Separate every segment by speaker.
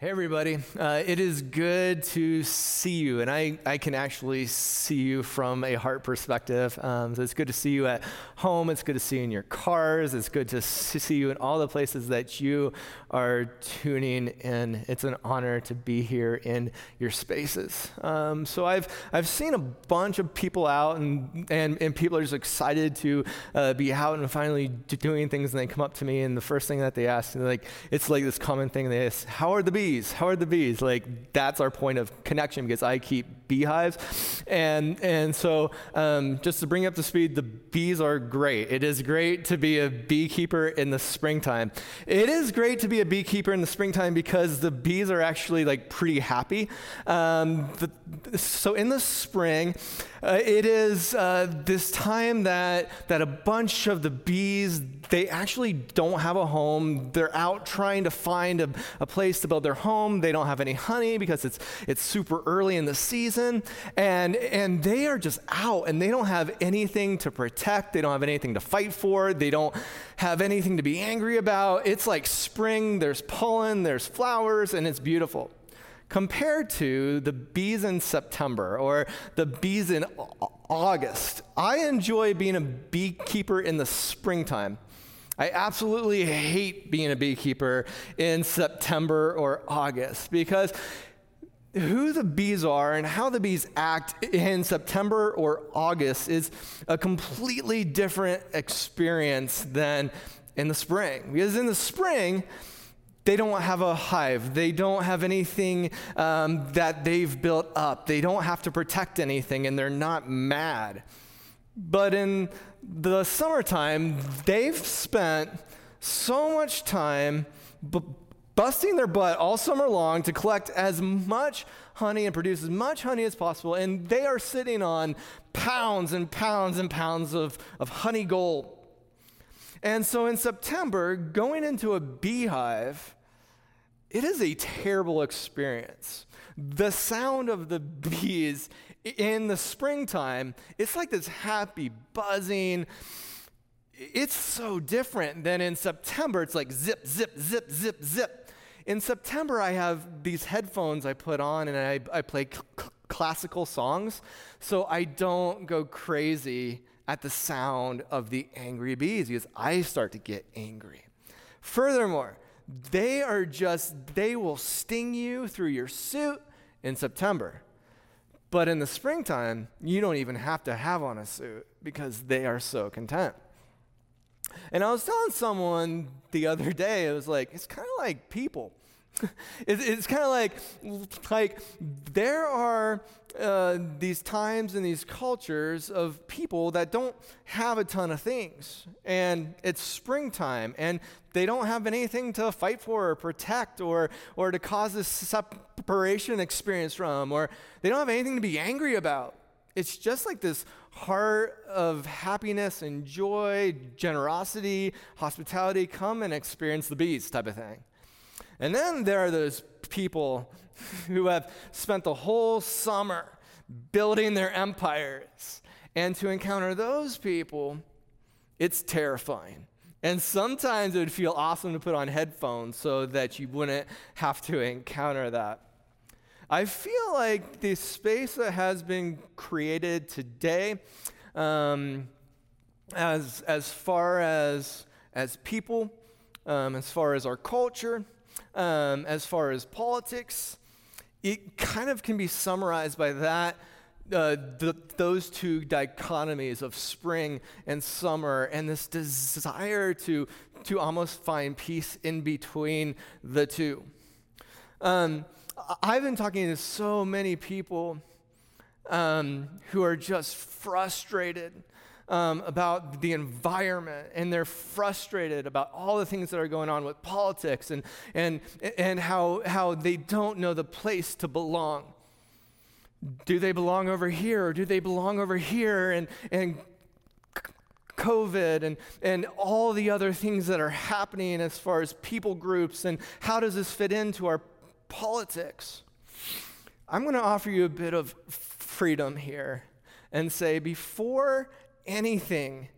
Speaker 1: Hey, everybody. Uh, it is good to see you. And I, I can actually see you from a heart perspective. Um, so it's good to see you at home. It's good to see you in your cars. It's good to see you in all the places that you are tuning in. It's an honor to be here in your spaces. Um, so I've, I've seen a bunch of people out, and, and, and people are just excited to uh, be out and finally doing things. And they come up to me, and the first thing that they ask, and like, it's like this common thing they ask, How are the bees? Bees? How are the bees? Like that's our point of connection because I keep beehives, and and so um, just to bring up to speed, the bees are great. It is great to be a beekeeper in the springtime. It is great to be a beekeeper in the springtime because the bees are actually like pretty happy. Um, the, so in the spring, uh, it is uh, this time that that a bunch of the bees they actually don't have a home. They're out trying to find a, a place to build their home. They don't have any honey because it's, it's super early in the season. And, and they are just out and they don't have anything to protect. They don't have anything to fight for. They don't have anything to be angry about. It's like spring, there's pollen, there's flowers, and it's beautiful compared to the bees in September or the bees in August. I enjoy being a beekeeper in the springtime. I absolutely hate being a beekeeper in September or August because who the bees are and how the bees act in September or August is a completely different experience than in the spring. Because in the spring, they don't have a hive. They don't have anything um, that they've built up. They don't have to protect anything, and they're not mad. But in the summertime, they've spent so much time b- busting their butt all summer long to collect as much honey and produce as much honey as possible. And they are sitting on pounds and pounds and pounds of, of honey gold. And so in September, going into a beehive, it is a terrible experience. The sound of the bees in the springtime, it's like this happy buzzing. It's so different than in September. It's like zip, zip, zip, zip, zip. In September, I have these headphones I put on and I, I play cl- classical songs so I don't go crazy at the sound of the angry bees because I start to get angry. Furthermore, they are just, they will sting you through your suit in September. But in the springtime, you don't even have to have on a suit because they are so content. And I was telling someone the other day, it was like, it's kind of like people. it's, it's kind of like, like there are uh, these times and these cultures of people that don't have a ton of things. And it's springtime, and they don't have anything to fight for or protect or, or to cause this separation experience from, or they don't have anything to be angry about. It's just like this heart of happiness and joy, generosity, hospitality, come and experience the bees type of thing. And then there are those people who have spent the whole summer building their empires. And to encounter those people, it's terrifying. And sometimes it would feel awesome to put on headphones so that you wouldn't have to encounter that. I feel like the space that has been created today, um, as, as far as, as people, um, as far as our culture, um, as far as politics, it kind of can be summarized by that. Uh, those two dichotomies of spring and summer, and this desire to, to almost find peace in between the two. Um, I've been talking to so many people um, who are just frustrated um, about the environment and they're frustrated about all the things that are going on with politics and, and, and how, how they don't know the place to belong. Do they belong over here or do they belong over here? And, and COVID and, and all the other things that are happening as far as people groups and how does this fit into our politics? I'm going to offer you a bit of freedom here and say before anything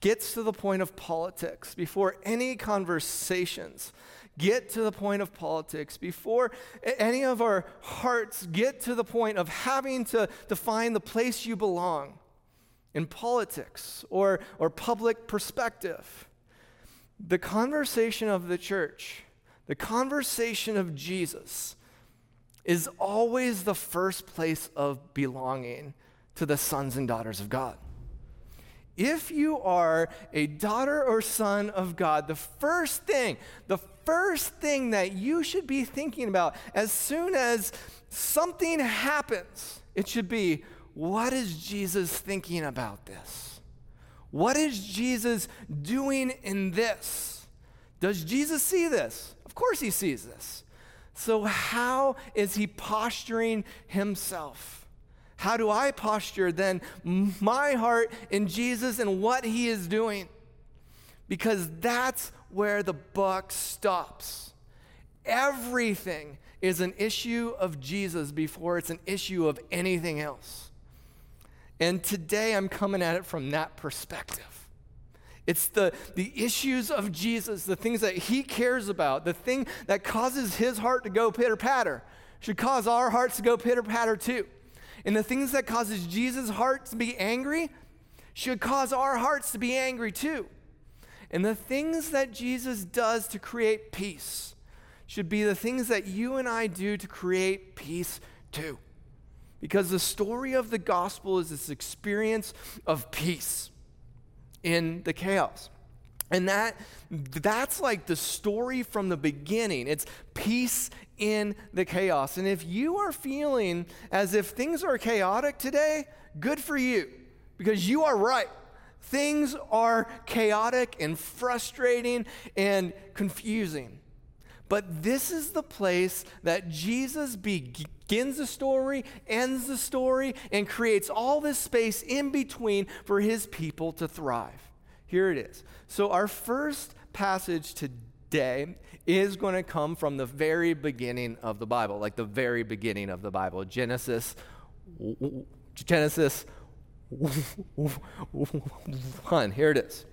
Speaker 1: gets to the point of politics, before any conversations get to the point of politics, before any of our hearts get to the point of having to, define the place you belong in politics or, or public perspective, the conversation of the church, the conversation of Jesus, is always the first place of belonging to the sons and daughters of God. If you are a daughter or son of God, the first thing, the first thing that you should be thinking about as soon as something happens, it should be what is Jesus thinking about this? What is Jesus doing in this? Does Jesus see this? Of course, he sees this. So, how is he posturing himself? How do I posture then my heart in Jesus and what he is doing? Because that's where the buck stops. Everything is an issue of Jesus before it's an issue of anything else. And today I'm coming at it from that perspective. It's the, the issues of Jesus, the things that he cares about, the thing that causes his heart to go pitter patter, should cause our hearts to go pitter patter too. And the things that causes Jesus' heart to be angry should cause our hearts to be angry too. And the things that Jesus does to create peace should be the things that you and I do to create peace too. Because the story of the gospel is this experience of peace in the chaos. And that that's like the story from the beginning. It's peace in the chaos. And if you are feeling as if things are chaotic today, good for you because you are right. Things are chaotic and frustrating and confusing. But this is the place that Jesus begins the story, ends the story, and creates all this space in between for his people to thrive. Here it is. So, our first passage today is going to come from the very beginning of the Bible, like the very beginning of the Bible. Genesis, Genesis 1. Here it is.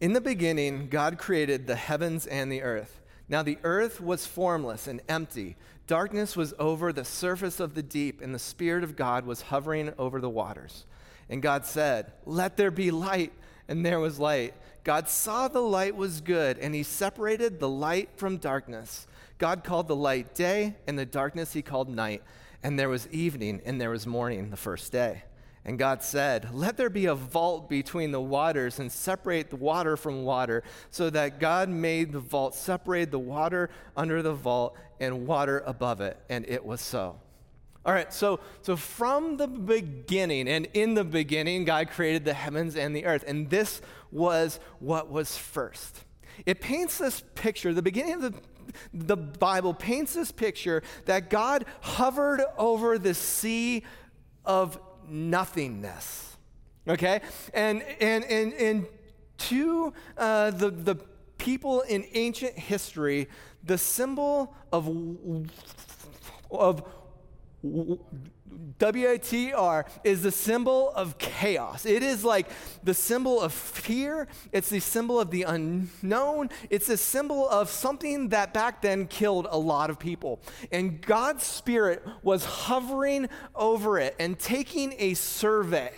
Speaker 1: In the beginning, God created the heavens and the earth. Now the earth was formless and empty. Darkness was over the surface of the deep, and the Spirit of God was hovering over the waters. And God said, Let there be light. And there was light. God saw the light was good, and he separated the light from darkness. God called the light day, and the darkness he called night. And there was evening, and there was morning the first day. And God said, Let there be a vault between the waters and separate the water from water. So that God made the vault, separated the water under the vault and water above it. And it was so. All right, so, so from the beginning, and in the beginning, God created the heavens and the earth. And this was what was first. It paints this picture, the beginning of the, the Bible paints this picture that God hovered over the sea of nothingness. Okay? And, and, and, and to uh, the, the people in ancient history, the symbol of, of WATR is the symbol of chaos. It is like the symbol of fear. It's the symbol of the unknown. It's a symbol of something that back then killed a lot of people. And God's Spirit was hovering over it and taking a survey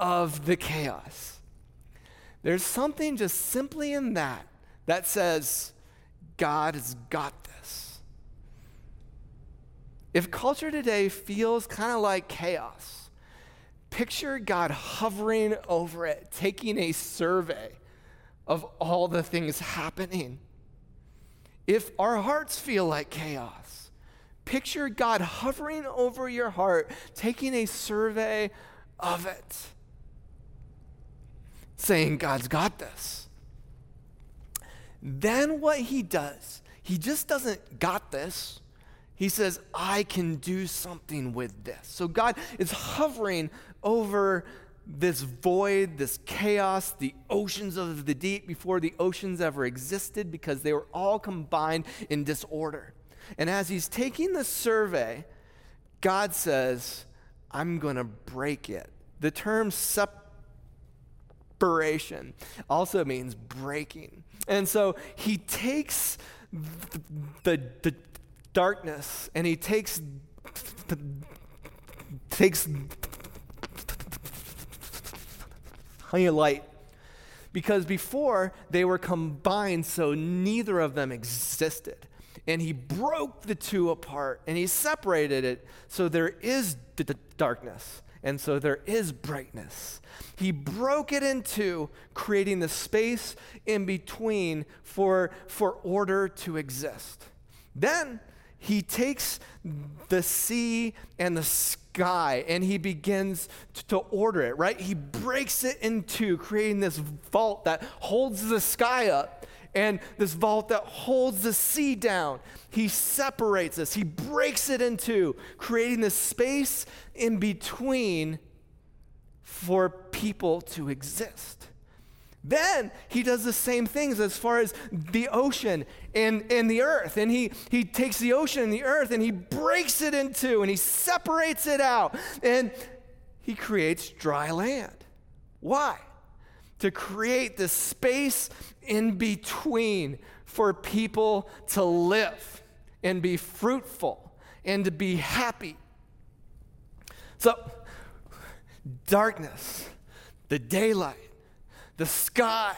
Speaker 1: of the chaos. There's something just simply in that that says, God has got if culture today feels kind of like chaos, picture God hovering over it, taking a survey of all the things happening. If our hearts feel like chaos, picture God hovering over your heart, taking a survey of it, saying, God's got this. Then what he does, he just doesn't got this. He says, I can do something with this. So God is hovering over this void, this chaos, the oceans of the deep before the oceans ever existed because they were all combined in disorder. And as he's taking the survey, God says, I'm going to break it. The term separation also means breaking. And so he takes the, the, the darkness and he takes takes honey light because before they were combined so neither of them existed and he broke the two apart and he separated it so there is d- d- darkness and so there is brightness. He broke it into creating the space in between for, for order to exist. Then he takes the sea and the sky and he begins to order it, right? He breaks it in two, creating this vault that holds the sky up and this vault that holds the sea down. He separates us, he breaks it in two, creating this space in between for people to exist. Then he does the same things as far as the ocean and, and the earth. And he, he takes the ocean and the earth and he breaks it in two and he separates it out. And he creates dry land. Why? To create the space in between for people to live and be fruitful and to be happy. So, darkness, the daylight, the sky,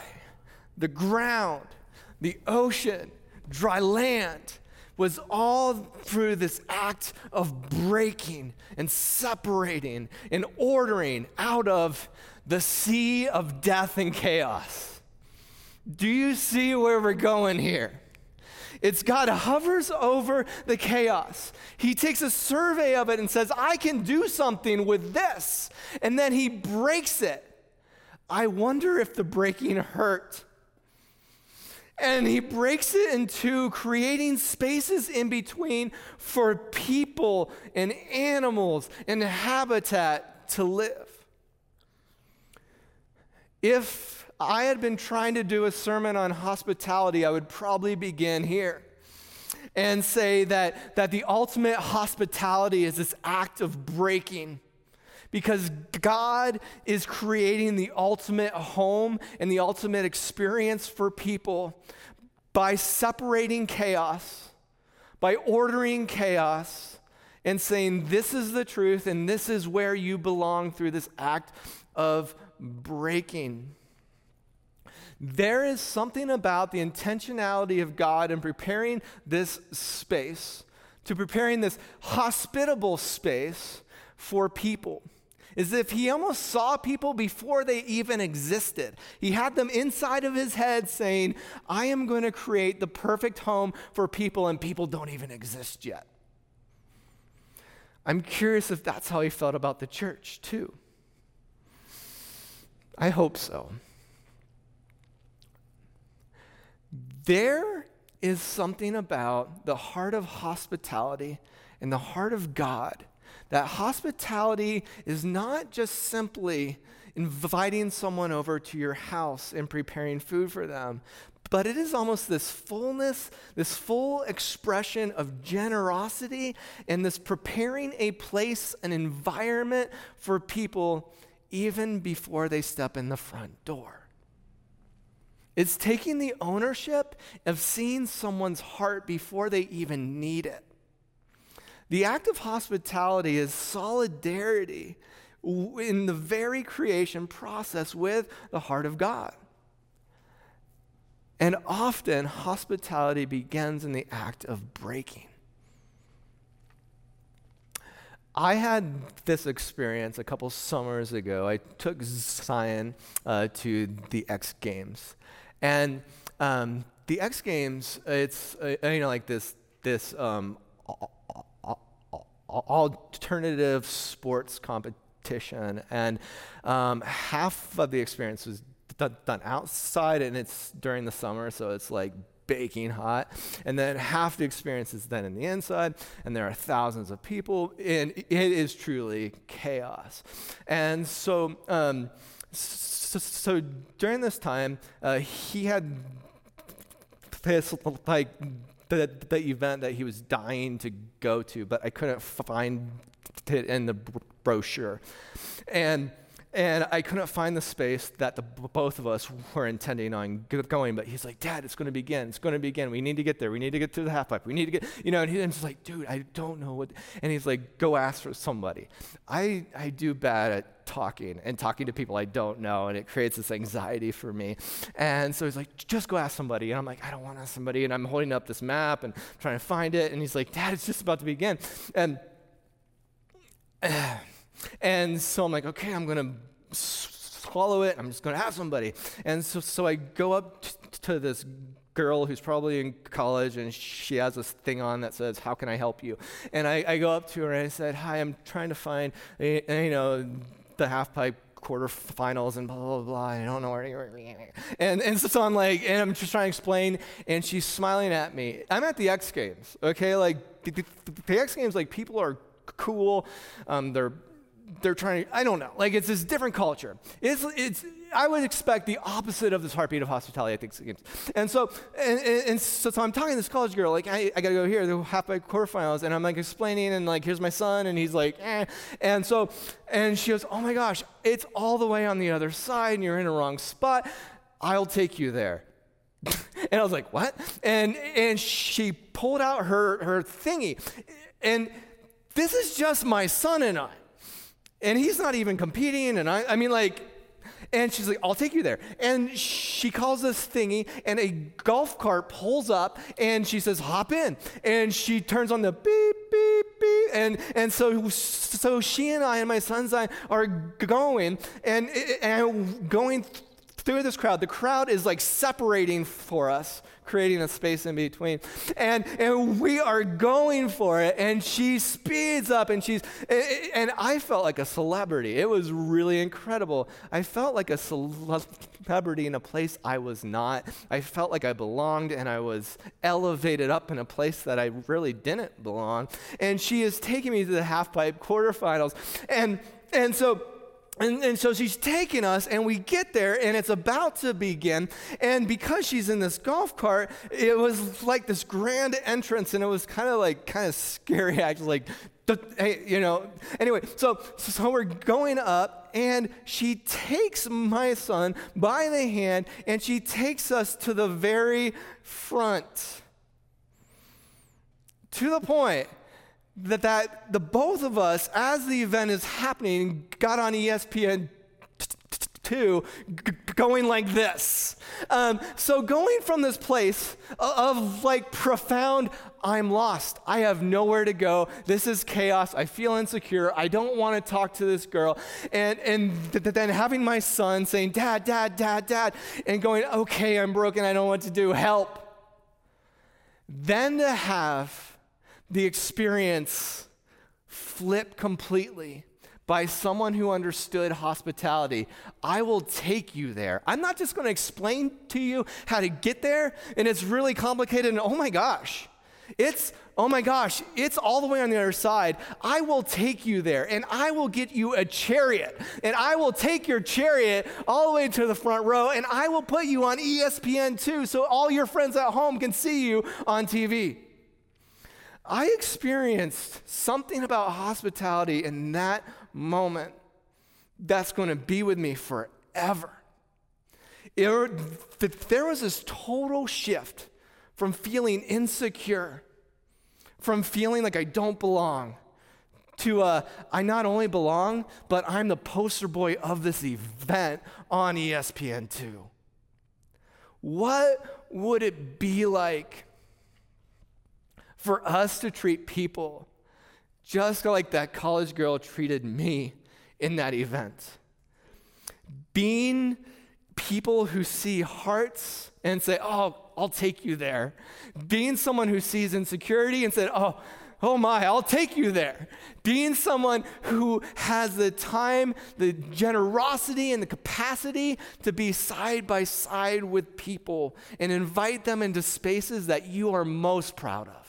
Speaker 1: the ground, the ocean, dry land was all through this act of breaking and separating and ordering out of the sea of death and chaos. Do you see where we're going here? It's God hovers over the chaos. He takes a survey of it and says, I can do something with this. And then he breaks it. I wonder if the breaking hurt. And he breaks it into creating spaces in between for people and animals and habitat to live. If I had been trying to do a sermon on hospitality, I would probably begin here and say that, that the ultimate hospitality is this act of breaking because God is creating the ultimate home and the ultimate experience for people by separating chaos, by ordering chaos, and saying, This is the truth and this is where you belong through this act of breaking. There is something about the intentionality of God in preparing this space, to preparing this hospitable space for people is if he almost saw people before they even existed. He had them inside of his head saying, I am going to create the perfect home for people, and people don't even exist yet. I'm curious if that's how he felt about the church, too. I hope so. There is something about the heart of hospitality and the heart of God that hospitality is not just simply inviting someone over to your house and preparing food for them, but it is almost this fullness, this full expression of generosity, and this preparing a place, an environment for people even before they step in the front door. It's taking the ownership of seeing someone's heart before they even need it. The act of hospitality is solidarity in the very creation process with the heart of God. And often, hospitality begins in the act of breaking. I had this experience a couple summers ago. I took Zion uh, to the X Games, and um, the X Games, it's uh, you know like this this um, alternative sports competition, and um, half of the experience was done, done outside, and it's during the summer, so it's like baking hot. And then half the experience is then in the inside, and there are thousands of people, and it is truly chaos. And so, um, so, so, during this time, uh, he had this like the, the event that he was dying to go to, but I couldn't find it in the brochure. And and I couldn't find the space that the both of us were intending on going. But he's like, Dad, it's going to begin. It's going to begin. We need to get there. We need to get to the half pipe. We need to get, you know. And he's just like, Dude, I don't know what. And he's like, Go ask for somebody. I I do bad at talking and talking to people I don't know, and it creates this anxiety for me. And so he's like, Just go ask somebody. And I'm like, I don't want to ask somebody. And I'm holding up this map and trying to find it. And he's like, Dad, it's just about to begin. And and so I'm like, okay, I'm to swallow it. I'm just to ask somebody. And so, so I go up t- to this girl who's probably in college and she has this thing on that says, How can I help you? And I, I go up to her and I said, Hi, I'm trying to find, you know, the half pipe quarterfinals and blah blah blah. I don't know where. And and so I'm like, and I'm just trying to explain, and she's smiling at me. I'm at the X Games, okay? Like the, the, the X Games, like people are cool. Um, they're they're trying to, I don't know. Like it's this different culture. It's, it's, I would expect the opposite of this heartbeat of hospitality, I think. And so, and, and so, so, I'm talking to this college girl, like, I, I gotta go here, the half pipe quarterfinals, and I'm like explaining, and like, here's my son, and he's like, eh. And so, and she goes, oh my gosh, it's all the way on the other side, and you're in a wrong spot. I'll take you there. and I was like, what? And, and she pulled out her, her thingy. And this is just my son and I. And he's not even competing. And I, I mean, like, and she's like, I'll take you there. And she calls this thingy, and a golf cart pulls up, and she says, Hop in. And she turns on the beep, beep, beep. And, and so, so she and I and my son's I are going, and, and going through this crowd. The crowd is like separating for us creating a space in between. And, and we are going for it. And she speeds up and she's, and I felt like a celebrity. It was really incredible. I felt like a celebrity in a place I was not. I felt like I belonged and I was elevated up in a place that I really didn't belong. And she is taking me to the half pipe quarterfinals. And, and so, and, and, so she's taking us, and we get there, and it's about to begin. And because she's in this golf cart, it was like this grand entrance, and it was kind of like kind of scary, actually. Like, hey, you know. Anyway, so so we're going up, and she takes my son by the hand, and she takes us to the very front, to the point that, that the both of us, as the event is happening, got on ESPN two going like this. Um, so going from this place of like profound, I'm lost. I have nowhere to go. This is chaos. I feel insecure. I don't want to talk to this girl. And, and th- then having my son saying, Dad, Dad, Dad, Dad, and going, okay, I'm broken. I don't know what to do. Help. Then to have the experience flipped completely by someone who understood hospitality. I will take you there. I'm not just going to explain to you how to get there, and it's really complicated, and oh my gosh, it's oh my gosh, it's all the way on the other side. I will take you there and I will get you a chariot and I will take your chariot all the way to the front row and I will put you on ESPN2 so all your friends at home can see you on TV. I experienced something about hospitality in that moment that's going to be with me forever. It, there was this total shift from feeling insecure, from feeling like I don't belong, to uh, I not only belong, but I'm the poster boy of this event on ESPN2. What would it be like for us to treat people just like that college girl treated me in that event. Being people who see hearts and say, Oh, I'll take you there. Being someone who sees insecurity and said, Oh, oh my, I'll take you there. Being someone who has the time, the generosity, and the capacity to be side by side with people and invite them into spaces that you are most proud of.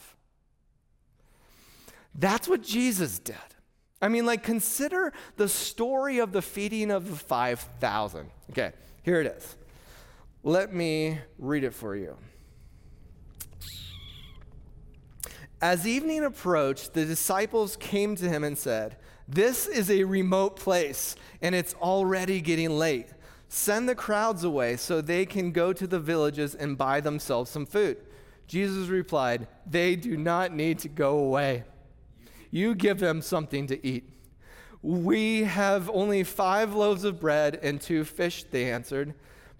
Speaker 1: That's what Jesus did. I mean, like, consider the story of the feeding of the 5,000. Okay, here it is. Let me read it for you. As evening approached, the disciples came to him and said, This is a remote place, and it's already getting late. Send the crowds away so they can go to the villages and buy themselves some food. Jesus replied, They do not need to go away. You give them something to eat. We have only five loaves of bread and two fish, they answered.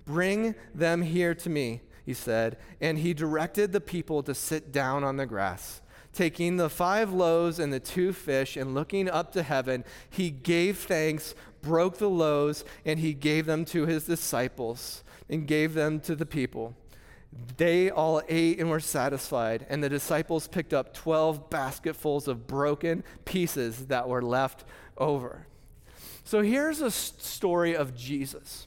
Speaker 1: Bring them here to me, he said. And he directed the people to sit down on the grass. Taking the five loaves and the two fish and looking up to heaven, he gave thanks, broke the loaves, and he gave them to his disciples and gave them to the people. They all ate and were satisfied, and the disciples picked up 12 basketfuls of broken pieces that were left over. So here's a story of Jesus.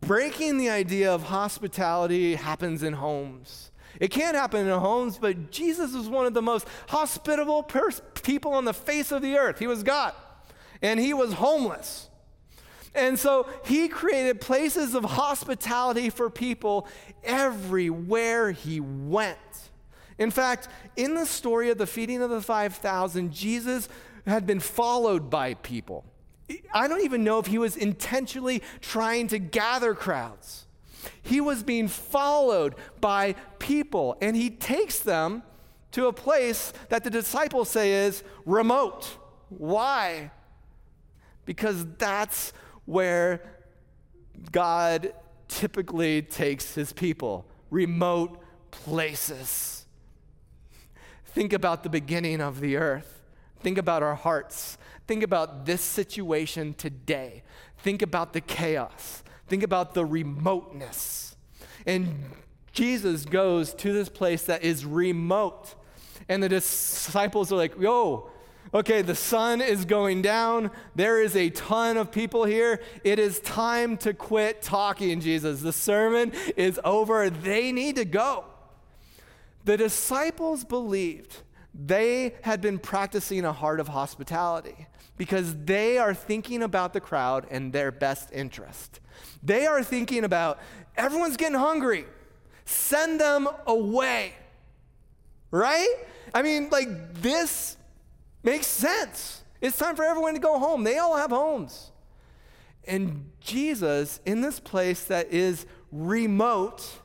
Speaker 1: Breaking the idea of hospitality happens in homes. It can't happen in homes, but Jesus was one of the most hospitable pers- people on the face of the earth. He was God, and he was homeless. And so he created places of hospitality for people everywhere he went. In fact, in the story of the feeding of the 5,000, Jesus had been followed by people. I don't even know if he was intentionally trying to gather crowds. He was being followed by people, and he takes them to a place that the disciples say is remote. Why? Because that's where God typically takes his people remote places. Think about the beginning of the earth. Think about our hearts. Think about this situation today. Think about the chaos. Think about the remoteness. And Jesus goes to this place that is remote. And the disciples are like, yo, okay, the sun is going down. There is a ton of people here. It is time to quit talking, Jesus. The sermon is over. They need to go. The disciples believed they had been practicing a heart of hospitality because they are thinking about the crowd and their best interest. They are thinking about everyone's getting hungry, send them away. Right? I mean, like, this makes sense. It's time for everyone to go home. They all have homes. And Jesus, in this place that is remote,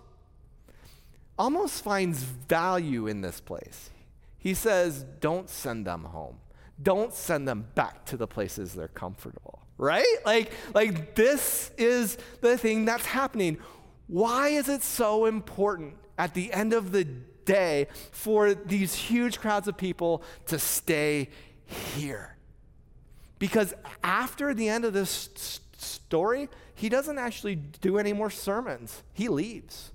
Speaker 1: almost finds value in this place. He says, Don't send them home. Don't send them back to the places they're comfortable right? Like, like this is the thing that's happening. Why is it so important at the end of the day for these huge crowds of people to stay here? Because after the end of this story, he doesn't actually do any more sermons. He leaves.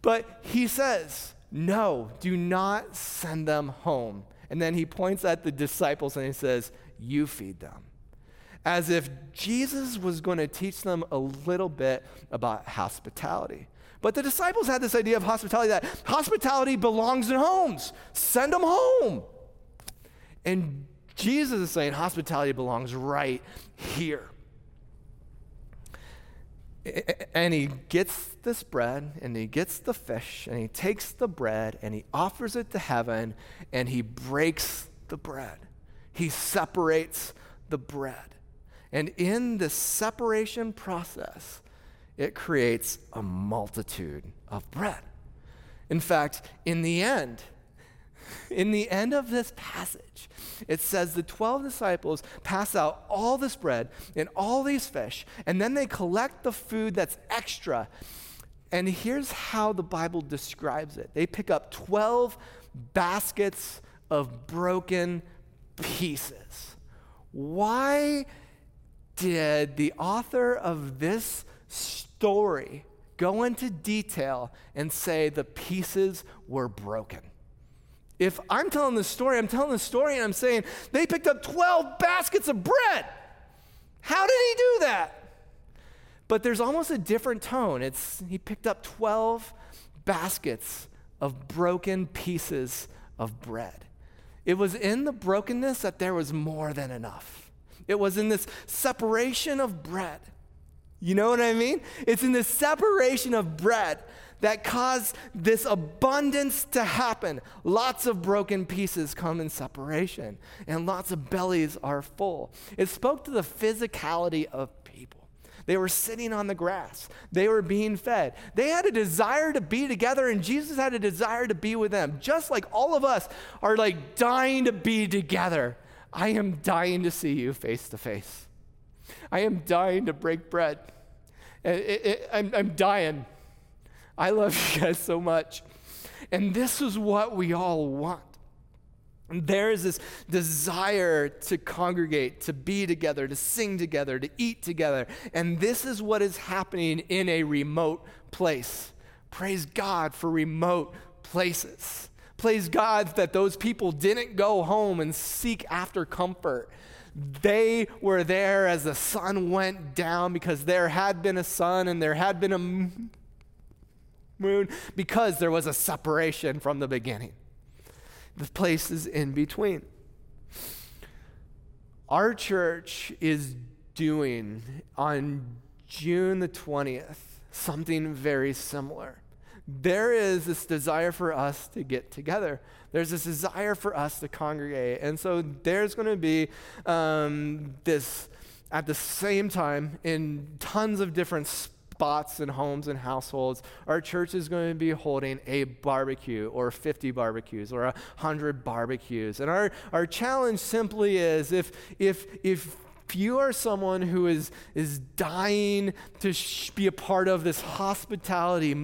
Speaker 1: But he says, No, do not send them home. And then he points at the disciples and he says, You feed them as if Jesus was going to teach them a little bit about hospitality. But the disciples had this idea of hospitality that hospitality belongs in homes. Send them home. And Jesus is saying hospitality belongs right here. And he gets this bread and he gets the fish and he takes the bread and he offers it to heaven and he breaks the bread. He separates the bread. And in the separation process, it creates a multitude of bread. In fact, in the end, in the end of this passage, it says the 12 disciples pass out all this bread and all these fish, and then they collect the food that's extra. And here's how the Bible describes it they pick up 12 baskets of broken pieces. Why did the author of this story go into detail and say the pieces were broken? If I'm telling the story, I'm telling the story and I'm saying they picked up 12 baskets of bread. How did he do that? But there's almost a different tone. It's he picked up 12 baskets of broken pieces of bread. It was in the brokenness that there was more than enough. It was in this separation of bread. You know what I mean? It's in the separation of bread that caused this abundance to happen. Lots of broken pieces come in separation, and lots of bellies are full. It spoke to the physicality of people. They were sitting on the grass. They were being fed. They had a desire to be together, and Jesus had a desire to be with them. Just like all of us are like dying to be together. I am dying to see you face to face. I am dying to break bread. It, it, I'm, I'm dying. I love you guys so much. And this is what we all want. There is this desire to congregate, to be together, to sing together, to eat together. And this is what is happening in a remote place. Praise God for remote places. Praise God that those people didn't go home and seek after comfort. They were there as the sun went down because there had been a sun and there had been a moon because there was a separation from the beginning. The places in between. Our church is doing on June the 20th something very similar. There is this desire for us to get together. There's this desire for us to congregate. And so there's going to be um, this, at the same time, in tons of different spots and homes and households, our church is going to be holding a barbecue or 50 barbecues or 100 barbecues. And our, our challenge simply is if, if, if you are someone who is, is dying to sh- be a part of this hospitality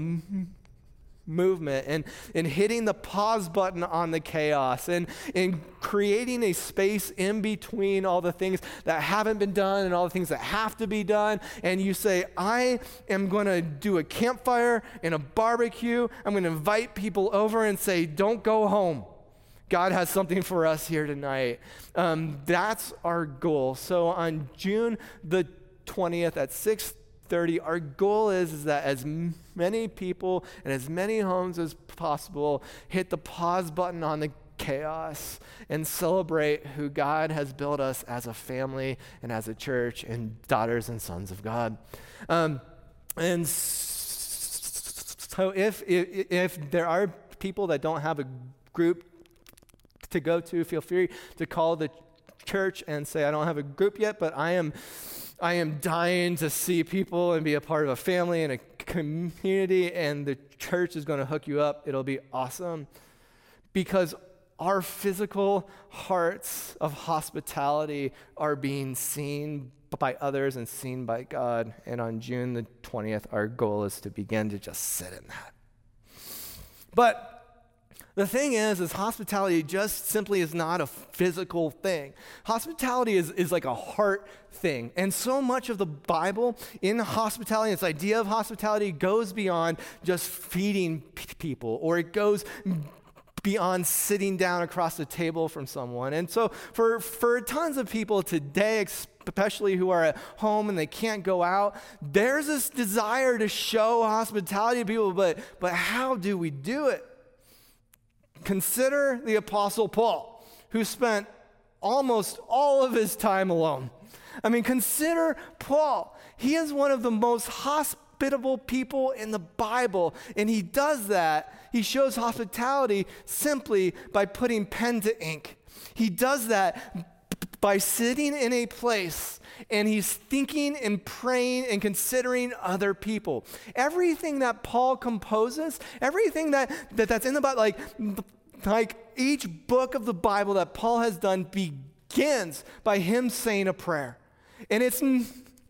Speaker 1: movement and, and hitting the pause button on the chaos and, and creating a space in between all the things that haven't been done and all the things that have to be done. And you say, I am going to do a campfire and a barbecue. I'm going to invite people over and say, don't go home. God has something for us here tonight. Um, that's our goal. So on June the 20th at 6 30, our goal is, is that as many people and as many homes as possible hit the pause button on the chaos and celebrate who God has built us as a family and as a church and daughters and sons of God. Um, and so if, if, if there are people that don't have a group to go to, feel free to call the church and say, I don't have a group yet, but I am I am dying to see people and be a part of a family and a community, and the church is going to hook you up. It'll be awesome. Because our physical hearts of hospitality are being seen by others and seen by God. And on June the 20th, our goal is to begin to just sit in that. But the thing is, is hospitality just simply is not a physical thing. Hospitality is, is like a heart thing. And so much of the Bible in hospitality, this idea of hospitality goes beyond just feeding people, or it goes beyond sitting down across the table from someone. And so for, for tons of people today, especially who are at home and they can't go out, there's this desire to show hospitality to people, but, but how do we do it? Consider the Apostle Paul, who spent almost all of his time alone. I mean, consider Paul. He is one of the most hospitable people in the Bible, and he does that. He shows hospitality simply by putting pen to ink. He does that by sitting in a place and he's thinking and praying and considering other people. Everything that Paul composes, everything that, that that's in the Bible, like, like each book of the Bible that Paul has done begins by him saying a prayer. And it's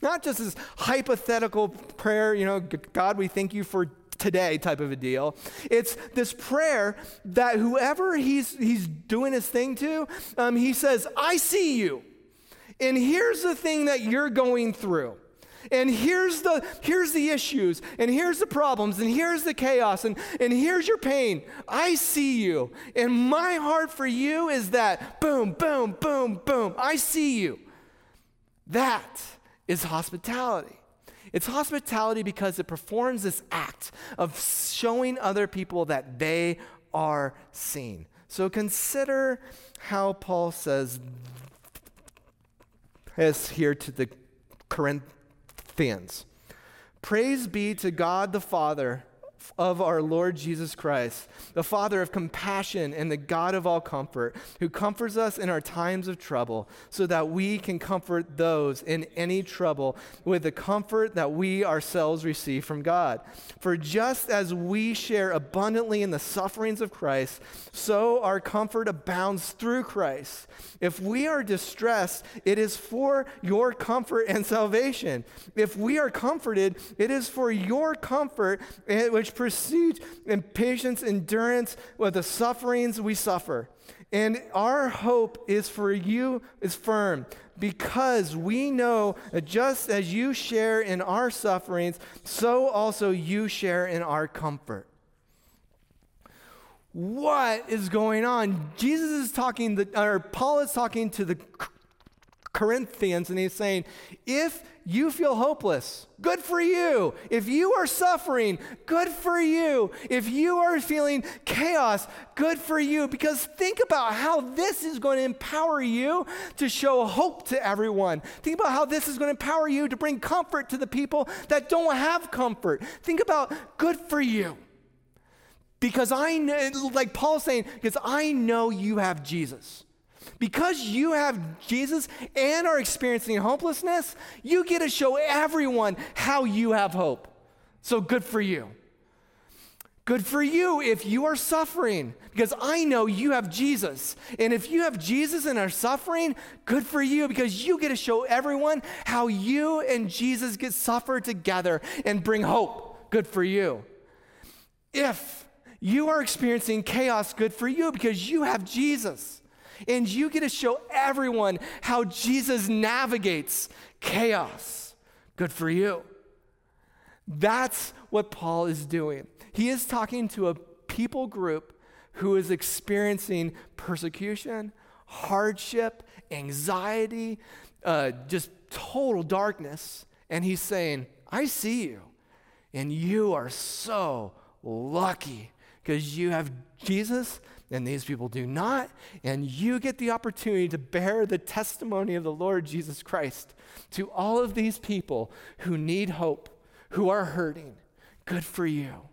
Speaker 1: not just this hypothetical prayer, you know, God, we thank you for today type of a deal. It's this prayer that whoever he's, he's doing his thing to, um, he says, I see you. And here's the thing that you're going through. And here's the here's the issues, and here's the problems, and here's the chaos, and, and here's your pain. I see you. And my heart for you is that boom, boom, boom, boom. I see you. That is hospitality. It's hospitality because it performs this act of showing other people that they are seen. So consider how Paul says this here to the Corinthians. Praise be to God the Father of our Lord Jesus Christ, the Father of compassion and the God of all comfort, who comforts us in our times of trouble, so that we can comfort those in any trouble with the comfort that we ourselves receive from God. For just as we share abundantly in the sufferings of Christ, so our comfort abounds through Christ. If we are distressed, it is for your comfort and salvation. If we are comforted, it is for your comfort, eh, which proceeds in patience, endurance with the sufferings we suffer. And our hope is for you is firm because we know that just as you share in our sufferings, so also you share in our comfort. What is going on? Jesus is talking, the, or Paul is talking to the Corinthians, and he's saying, if you feel hopeless, good for you. If you are suffering, good for you. If you are feeling chaos, good for you. Because think about how this is going to empower you to show hope to everyone. Think about how this is going to empower you to bring comfort to the people that don't have comfort. Think about good for you. Because I know, like Paul's saying, because I know you have Jesus. Because you have Jesus and are experiencing hopelessness, you get to show everyone how you have hope. So good for you. Good for you if you are suffering, because I know you have Jesus. And if you have Jesus and are suffering, good for you, because you get to show everyone how you and Jesus get suffer together and bring hope. Good for you. If you are experiencing chaos, good for you, because you have Jesus. And you get to show everyone how Jesus navigates chaos. Good for you. That's what Paul is doing. He is talking to a people group who is experiencing persecution, hardship, anxiety, uh, just total darkness. And he's saying, I see you. And you are so lucky because you have Jesus and these people do not. And you get the opportunity to bear the testimony of the Lord Jesus Christ to all of these people who need hope, who are hurting. Good for you.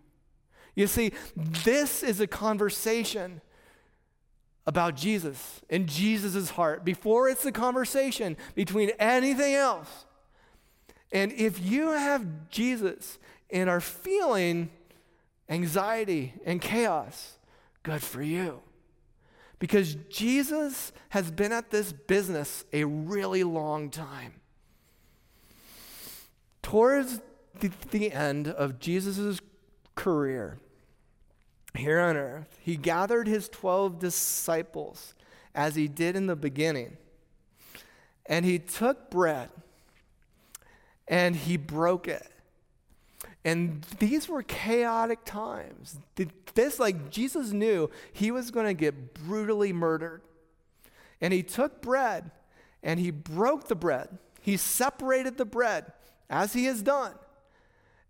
Speaker 1: You see, this is a conversation about Jesus and Jesus' heart before it's a conversation between anything else. And if you have Jesus and are feeling anxiety and chaos, Good for you. Because Jesus has been at this business a really long time. Towards the, the end of Jesus' career here on earth, he gathered his 12 disciples as he did in the beginning. And he took bread and he broke it and these were chaotic times. This, like, Jesus knew he was going to get brutally murdered. And he took bread and he broke the bread. He separated the bread as he has done.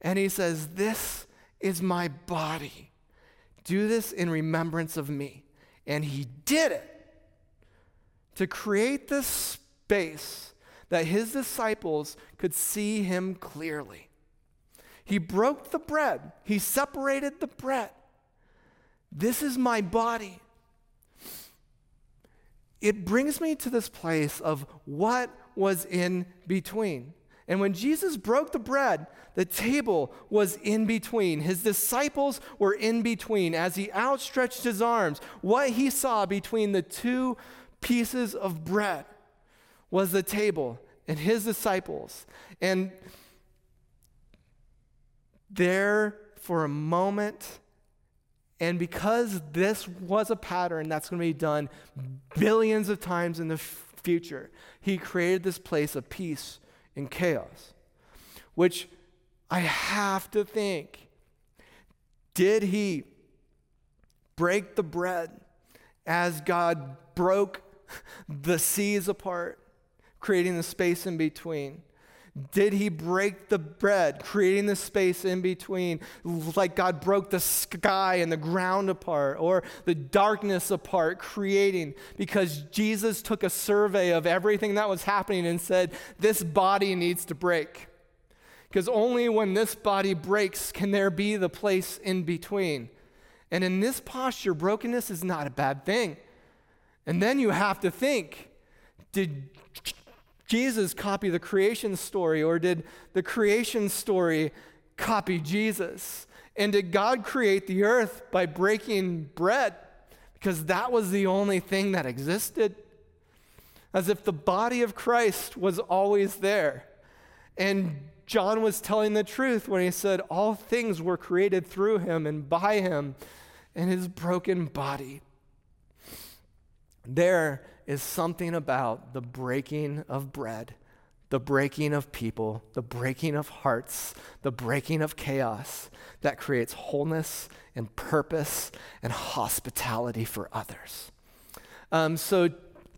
Speaker 1: And he says, This is my body. Do this in remembrance of me. And he did it to create this space that his disciples could see him clearly. He broke the bread, he separated the bread. This is my body. It brings me to this place of what was in between. And when Jesus broke the bread, the table was in between. His disciples were in between. As he outstretched his arms, what he saw between the two pieces of bread was the table and his disciples. And there for a moment. And because this was a pattern that's going to be done billions of times in the future, he created this place of peace and chaos, which I have to think did he break the bread as God broke the seas apart, creating the space in between? Did he break the bread, creating the space in between, like God broke the sky and the ground apart, or the darkness apart, creating? Because Jesus took a survey of everything that was happening and said, This body needs to break. Because only when this body breaks can there be the place in between. And in this posture, brokenness is not a bad thing. And then you have to think did Jesus copy the creation story, or did the creation story copy Jesus? And did God create the earth by breaking bread? Because that was the only thing that existed. As if the body of Christ was always there. And John was telling the truth when he said, All things were created through him and by him and his broken body. There is something about the breaking of bread, the breaking of people, the breaking of hearts, the breaking of chaos that creates wholeness and purpose and hospitality for others. Um, so,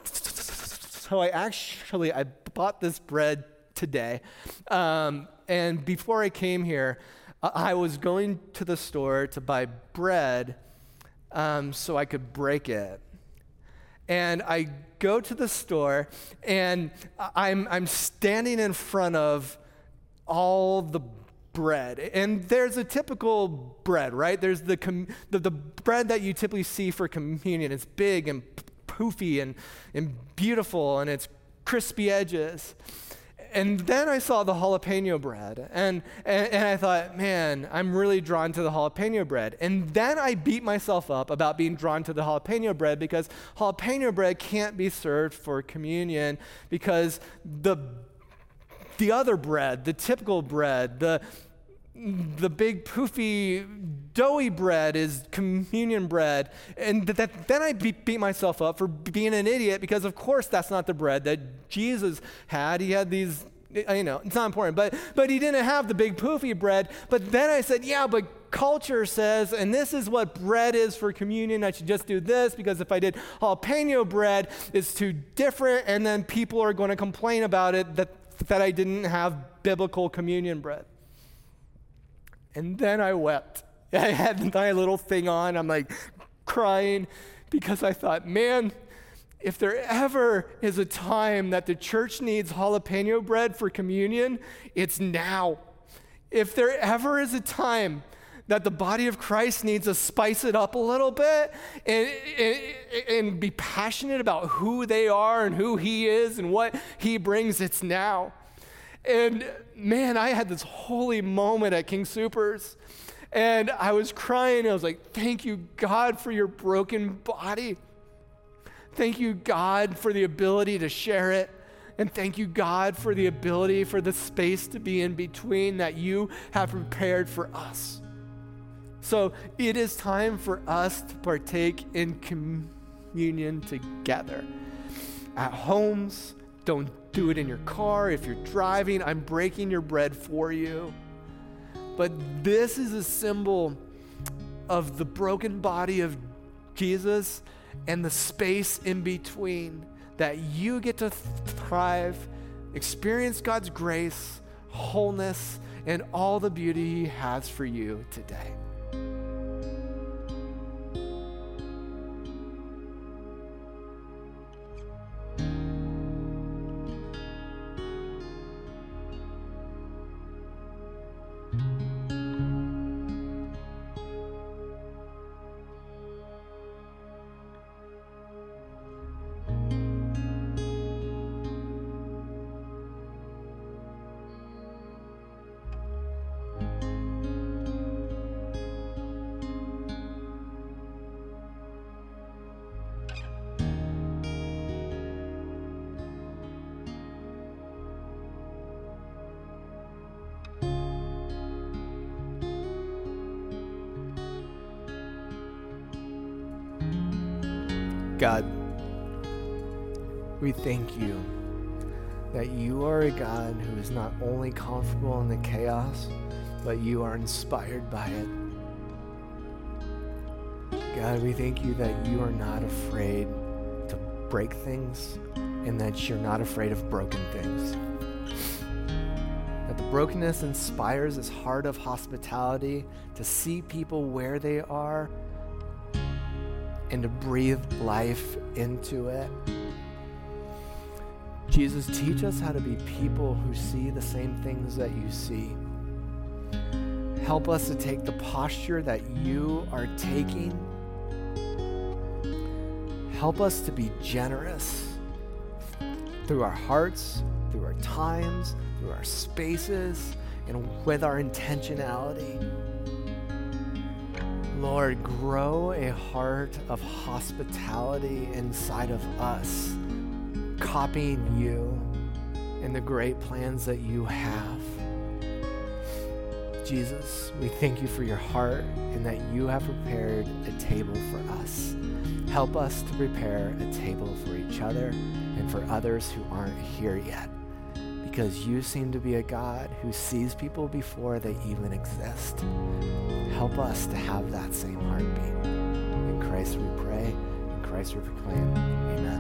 Speaker 1: so I actually I bought this bread today, um, and before I came here, I was going to the store to buy bread um, so I could break it and I go to the store and I'm, I'm standing in front of all the bread. And there's a typical bread, right? There's the, com- the, the bread that you typically see for communion. It's big and poofy and, and beautiful and it's crispy edges and then I saw the jalapeno bread, and, and, and, I thought, man, I'm really drawn to the jalapeno bread. And then I beat myself up about being drawn to the jalapeno bread because jalapeno bread can't be served for communion because the, the other bread, the typical bread, the, the big poofy doughy bread is communion bread and that, then i beat, myself up for being an idiot because of course that's not the bread that jesus had. He had these uh, you know it's not important but but he didn't have the big poofy bread. But then i said yeah but culture says and this is what bread is for communion i should just do this because if i did jalapeno bread it's too different and then people are going to complain about it that that i didn't have biblical communion bread and then I wept. I had my little thing on. I'm like crying because I thought, man, if there ever is a time that the church needs jalapeno bread for communion, it's now. If there ever is a time that the body of Christ needs to spice it up a little bit and, and, and, be passionate about who they are and who He is and what He brings, it's now. And man, I had this holy moment at King Soopers. And I was crying. I was like, thank you, God, for your broken body. Thank you, God, for the ability to share it. And thank you, God, for the ability for the space to be in between that you have prepared for us. So it is time for us to partake in communion together at homes. Don't do it in your car. If you're driving, I'm breaking your bread for you. But this is a symbol of the broken body of Jesus and the space in between that you get to thrive, experience God's grace, wholeness, and all the beauty He has for you today. Thank you that you are a God who is not only comfortable in the chaos, but you are inspired by it. God, we thank you that you are not afraid to break things and that you're not afraid of broken things. That the brokenness inspires this heart of hospitality to see people where they are and to breathe life into it. Jesus, teach us how to be people who see the same things that you see. Help us to take the posture that you are taking. Help us to be generous through our hearts, through our times, through our spaces, and with our intentionality. Lord, grow a heart of hospitality inside of us, copying you and the great plans that you have. Jesus, we thank you for your heart and that you have prepared a table for us. Help us to prepare a table for each other and for others who aren't here yet because you seem to be a God who sees people before they even exist. Help us to have that same heartbeat. In Christ we pray, in Christ we proclaim. Amen.